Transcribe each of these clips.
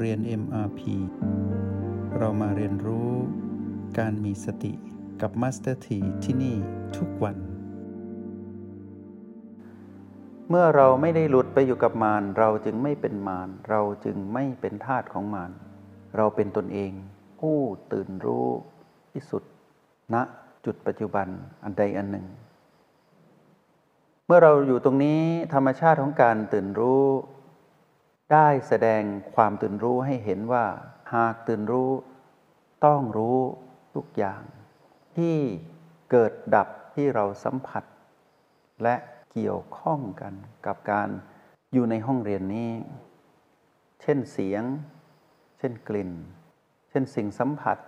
เรียน MRP เรามาเรียนรู้การมีสติกับ Master T ที่ที่นี่ทุกวัน เมื่อเราไม่ได้หลุดไปอยู่กับมารเราจึงไม่เป็นมารเราจึงไม่เป็นทาสของมารเราเป็นตนเอง ผู้ตื่นรู้ที่สุดณจุดปัจจุบันอันใดอันหนึ่ง เมื่อเราอยู่ตรงนี้ธรรมชาติของการตื่นรู้ ได้แสดงความตื่นรู้ให้เห็นว่า หากตื่นรู้ต้องรู้ทุกอย่าง ที่เกิดดับที่เราสัมผัส และเกี่ยวข้องกันกับการอยู่ในห้องเรียนนี้ เช่นเสียง เช่นกลิ่น เช่นสิ่งสัมผัส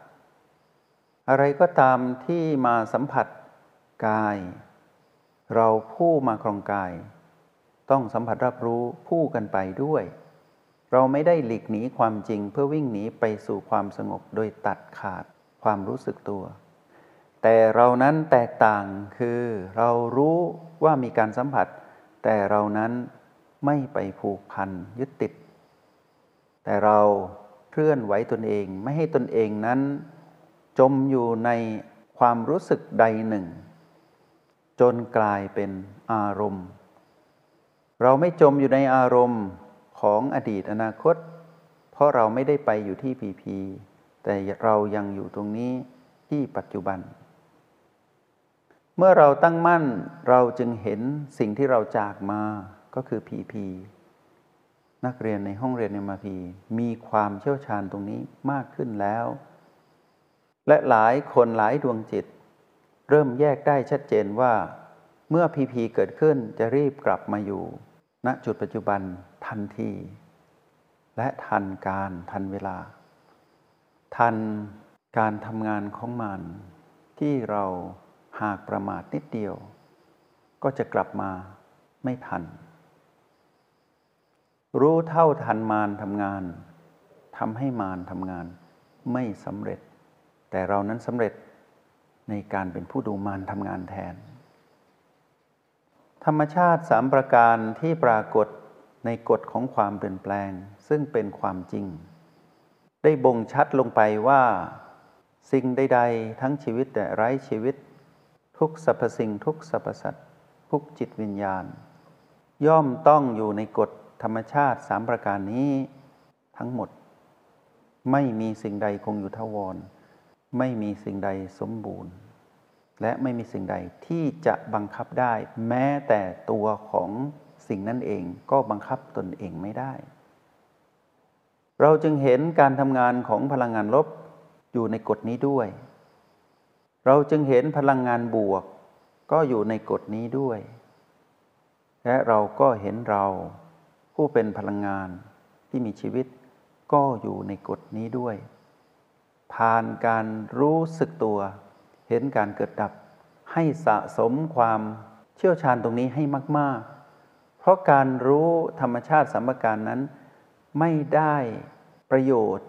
อะไรก็ตามที่มาสัมผัสกาย เราผู้มาครองกาย ต้องสัมผัสรับรู้ผู้กันไปด้วย เราไม่ได้หลีกหนีความจริงเพื่อวิ่งหนีไปสู่ความสงบโดยตัดขาดความรู้สึกตัว แต่เรานั้นแตกต่างคือเรารู้ว่ามีการสัมผัส แต่เรานั้นไม่ไปผูกพันยึดติด แต่เราเคลื่อนไหวตนเองไม่ให้ตนเองนั้น จมอยู่ในความรู้สึกใดหนึ่ง จนกลายเป็นอารมณ์ เราไม่จมอยู่ในอารมณ์ ของอดีตอนาคต เพราะเราไม่ได้ไปอยู่ที่พีพีแต่เรายังอยู่ตรงนี้ที่ปัจจุบัน เมื่อเราตั้งมั่นเราจึงเห็นสิ่งที่เราจากมาก็คือพีพีนักเรียนในห้องเรียนในมาพีมีความเชี่ยวชาญตรงนี้มากขึ้นแล้ว และหลายคนหลายดวงจิต เริ่มแยกได้ชัดเจนว่า เมื่อพีพีเกิดขึ้นจะรีบกลับมาอยู่ ณจุดปัจจุบันทันที และทันการทันเวลา ทันการทำงานของมัน ที่เราหากประมาทนิดเดียว ก็จะกลับมาไม่ทัน รู้เท่าทันมารทำงานทำให้มารทำงานไม่สำเร็จ แต่เรานั้นสำเร็จในการเป็นผู้ดูมารทำงานแทน ธรรมชาติสามประการที่ปรากฏในกฎของความเปลี่ยนแปลง ซึ่งเป็นความจริง ได้บ่งชัดลงไปว่า สิ่งใด ๆ ทั้งชีวิตและไร้ชีวิต ทุกสรรพสิ่งทุกสรรพสัตว์ทุกจิตวิญญาณ ย่อมต้องอยู่ในกฎธรรมชาติสามประการนี้ทั้งหมด ไม่มีสิ่งใดคงอยู่ทวร ไม่มีสิ่งใดสมบูรณ์ และไม่มีสิ่งใดที่จะบังคับได้ แม้แต่ตัวของสิ่งนั้นเองก็บังคับตนเองไม่ได้ เราจึงเห็นการทำงานของพลังงานลบอยู่ในกฎนี้ด้วย เราจึงเห็นพลังงานบวก ก็อยู่ในกฎนี้ด้วย และเราก็เห็นเราผู้เป็นพลังงานที่มีชีวิตก็อยู่ในกฎนี้ด้วย ผ่านการรู้สึกตัว เห็นการเกิดดับ ให้สะสมความเชี่ยวชาญตรงนี้ให้มาก ๆ เพราะการรู้ธรรมชาติสัมปการนั้น ไม่ได้ประโยชน์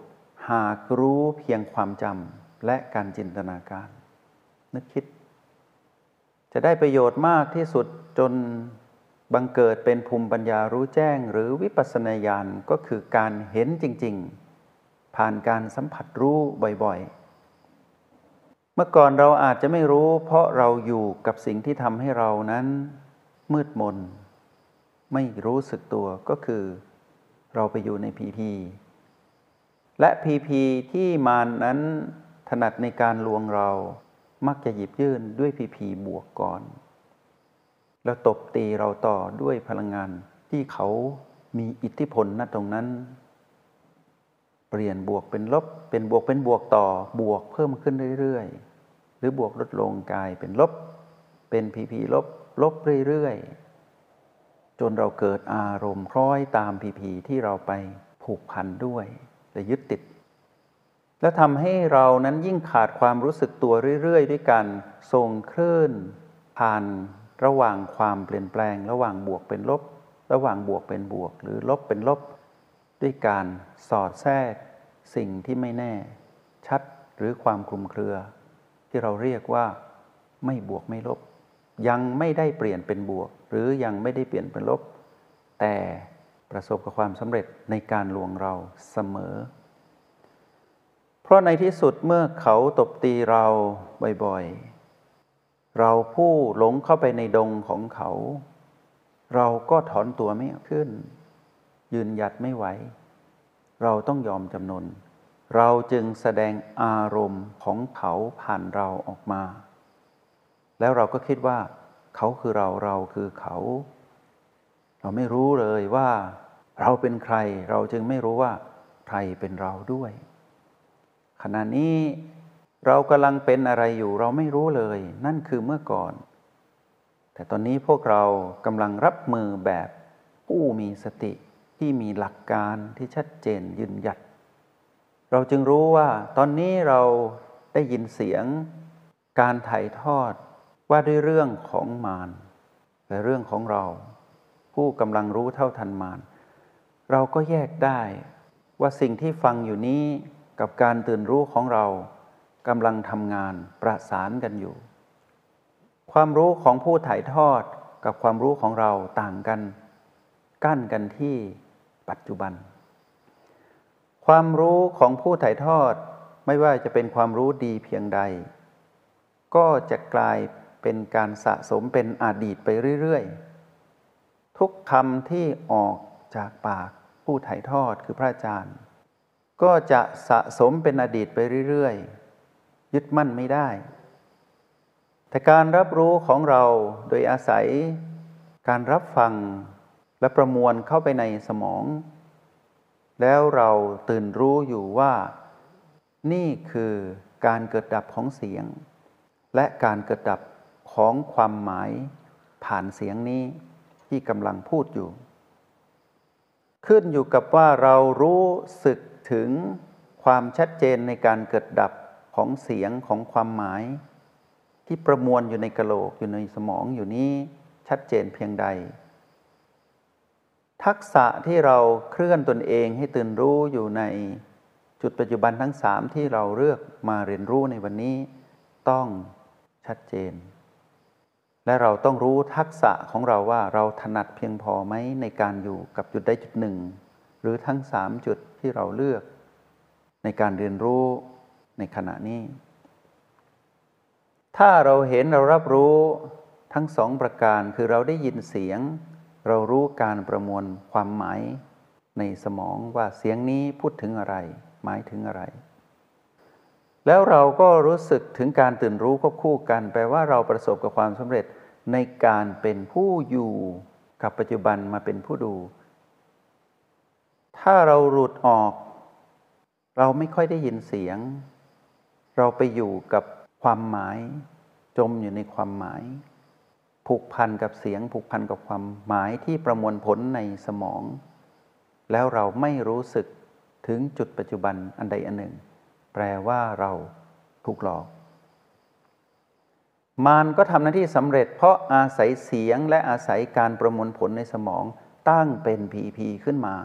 หากรู้เพียงความจำและการจินตนาการ นึกคิด จะได้ประโยชน์มากที่สุดจนบังเกิดเป็นภูมิปัญญารู้แจ้งหรือวิปัสสนาญาณก็คือการเห็นจริง ๆ ผ่านการสัมผัสรู้บ่อย ๆ เมื่อก่อนเราอาจจะไม่รู้ เพราะเราอยู่กับสิ่งที่ทำให้เรานั้น มืดมน ไม่รู้สึกตัวก็คือ เราไปอยู่ในพีพีและพีพีที่มานนั้นถนัดในการลวงเรามักจะหยิบยื่นด้วยพีพีบวกก่อน แล้วตบตีเราต่อด้วยพลังงานที่เขามีอิทธิพลณตรงนั้น เปลี่ยนบวกเป็นลบ เป็นบวกเป็นบวกต่อบวกเพิ่มขึ้นเรื่อยๆ หรือบวกลดลงกลายเป็นลบ เป็นพีพีลบลบเรื่อยๆ จนเราเกิดอารมณ์คล้อยตามพีพีที่เราไปผูกพันด้วยและยึดติด และทำให้เรานั้นยิ่งขาดความรู้สึกตัวเรื่อยๆ ด้วยกันส่งคลื่นผ่านระหว่างความเปลี่ยนแปลง ระหว่างบวกเป็นลบ ระหว่างบวกเป็นบวก หรือลบเป็นลบ ด้วยการสอดแทรกสิ่งที่ไม่แน่ ชัดหรือความคลุมเครือ ที่เราเรียกว่าไม่บวกไม่ลบ ยังไม่ได้เปลี่ยนเป็นบวก หรือยังไม่ได้เปลี่ยนเป็นลบ แต่ประสบกับความสำเร็จในการลวงเราเสมอ เพราะในที่สุดเมื่อเขาตบตีเราบ่อยๆ เราผู้หลงเข้าไปในดงของเขา เราก็ถอนตัวไม่ขึ้น ยืนหยัดไม่ไหว เราต้องยอมจำนน เราจึงแสดงอารมณ์ของเขาผ่านเราออกมา แล้วเราก็คิดว่า เขาคือเราเราคือเขา เราไม่รู้เลยว่า เราเป็นใครเราจึงไม่รู้ว่า ใครเป็นเราด้วย ขณะนี้เรากำลังเป็นอะไรอยู่เราไม่รู้เลย นั่นคือเมื่อก่อน แต่ตอนนี้พวกเรากำลังรับมือแบบผู้มีสติ ที่มีหลักการที่ชัดเจนยืนหยัด เราจึงรู้ว่าตอนนี้เราได้ยินเสียงการถ่ายทอดว่าด้วยเรื่องของมารและเรื่องของเรา ผู้กำลังรู้เท่าทันมารเราก็แยกได้ว่าสิ่งที่ฟังอยู่นี้กับการตื่นรู้ของเรากำลังทำงานประสานกันอยู่ ความรู้ของผู้ถ่ายทอดกับความรู้ของเราต่างกัน กั้นกันที่ ปัจจุบัน ความรู้ของผู้ถ่ายทอดไม่ว่าจะเป็นความรู้ดีเพียงใด ก็จะกลายเป็นการสะสมเป็นอดีตไปเรื่อยๆ ทุกคำที่ออกจากปากผู้ถ่ายทอดคือพระอาจารย์ ก็จะสะสมเป็นอดีตไปเรื่อยๆ ยึดมั่นไม่ได้ แต่การรับรู้ของเราโดยอาศัยการรับฟัง และประมวลเข้าไปในสมอง แล้วเราตื่นรู้อยู่ว่า นี่คือการเกิดดับของเสียง และการเกิดดับของความหมายผ่านเสียงนี้ที่กำลังพูดอยู่ ขึ้นอยู่กับว่าเรารู้สึกถึงความชัดเจนในการเกิดดับของเสียงของความหมาย ที่ประมวลอยู่ในกระโหลกอยู่ในสมองอยู่นี้ชัดเจนเพียงใด ทักษะที่เราเคลื่อนตนเองให้ตื่นรู้อยู่ในจุดปัจจุบันทั้งสามที่เราเลือกมาเรียนรู้ในวันนี้ต้องชัดเจน และเราต้องรู้ทักษะของเราว่าเราถนัดเพียงพอไหมในการอยู่กับจุดใดจุดหนึ่ง หรือทั้งสามจุดที่เราเลือก ในการเรียนรู้ในขณะนี้ ถ้าเราเห็นเรารับรู้ทั้งสองประการคือเราได้ยินเสียง เรารู้การประมวลความหมายในสมองว่าเสียงนี้พูดถึงอะไร หมายถึงอะไร แล้วเราก็รู้สึกถึงการตื่นรู้ควบคู่กัน แปลว่าเราประสบกับความสำเร็จในการเป็นผู้อยู่กับปัจจุบันมาเป็นผู้ดู ถ้าเราหลุดออก เราไม่ค่อยได้ยินเสียง เราไปอยู่กับความหมาย จมอยู่ในความหมาย ผูกพันกับเสียงผูกพันกับความหมายที่ประมวลผลในสมอง แล้วเราไม่รู้สึกถึงจุดปัจจุบันอันใดอันหนึ่ง แปลว่าเราถูกหลอก มารก็ทำหน้าที่สำเร็จ เพราะอาศัยเสียงและอาศัยการประมวลผลในสมองตั้งเป็นผีพีขึ้นมา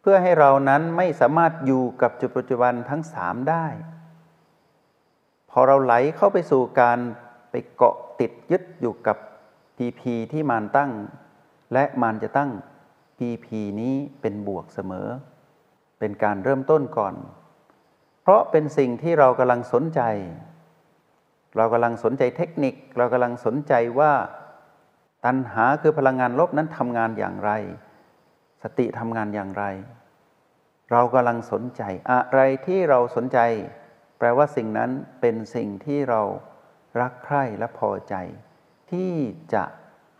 เพื่อให้เรานั้นไม่สามารถอยู่กับจุดปัจจุบันทั้งสามได้ พอเราไหลเข้าไปสู่การ ไปเกาะติดยึดอยู่กับพีพีที่มารตั้ง และมารจะตั้งพีพีนี้เป็นบวกเสมอ เป็นการเริ่มต้นก่อน เพราะเป็นสิ่งที่เรากำลังสนใจ เรากำลังสนใจเทคนิค เรากำลังสนใจว่า ตัณหาคือพลังงานลบนั้นทำงานอย่างไร สติทำงานอย่างไร เรากำลังสนใจอะไรที่เราสนใจ แปลว่าสิ่งนั้นเป็นสิ่งที่เรา รักใคร่และพอใจ ที่จะ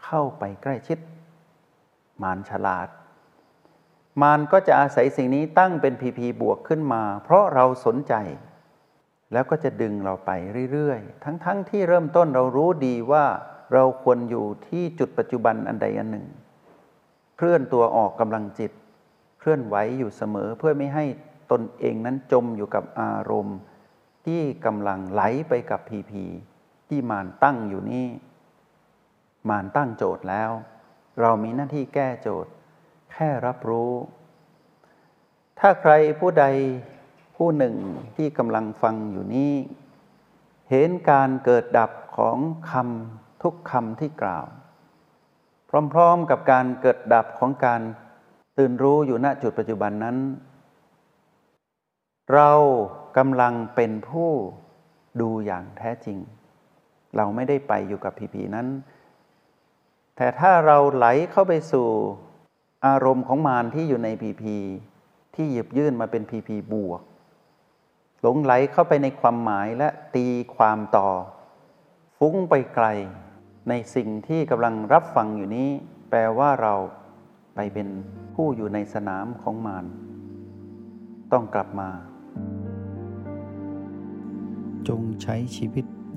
เข้าไปใกล้ชิด มารฉลาด มารก็จะอาศัยสิ่งนี้ตั้งเป็นพีพีบวกขึ้นมา เพราะเราสนใจ แล้วก็จะดึงเราไปเรื่อยๆ ทั้งๆทที่เริ่มต้นเรารู้ดีว่าเราควรอยู่ที่จุดปัจจุบันอันใดอันหนึ่ง เคลื่อนตัวออกกำลังจิต เคลื่อนไหวอยู่เสมอเพื่อไม่ให้ตนเองนั้นจมอยู่กับอารมณ์ ที่กำลังไหลไปกับพีพี ที่มารตั้งอยู่นี่มารตั้งโจทย์แล้ว เรามีหน้าที่แก้โจทย์ แค่รับรู้ ถ้าใครผู้ใดผู้หนึ่งที่กำลังฟังอยู่นี้ เห็นการเกิดดับของคำทุกคำที่กล่าว พร้อมๆกับการเกิดดับของการตื่นรู้อยู่ณจุดปัจจุบันนั้น เรากำลังเป็นผู้ดูอย่างแท้จริง เราไม่ได้ไปอยู่กับผีผีนั้น แต่ถ้าเราไหลเข้าไปสู่อารมณ์ของมารที่อยู่ในผีผีที่หยิบยื่นมาเป็นผีผีบวก หลงไหลเข้าไปในความหมายและตีความต่อ ฟุ้งไปไกล ในสิ่งที่กำลังรับฟังอยู่นี้ แปลว่าเราไปเป็นผู้อยู่ในสนามของมารต้องกลับมา จงใช้ชีวิต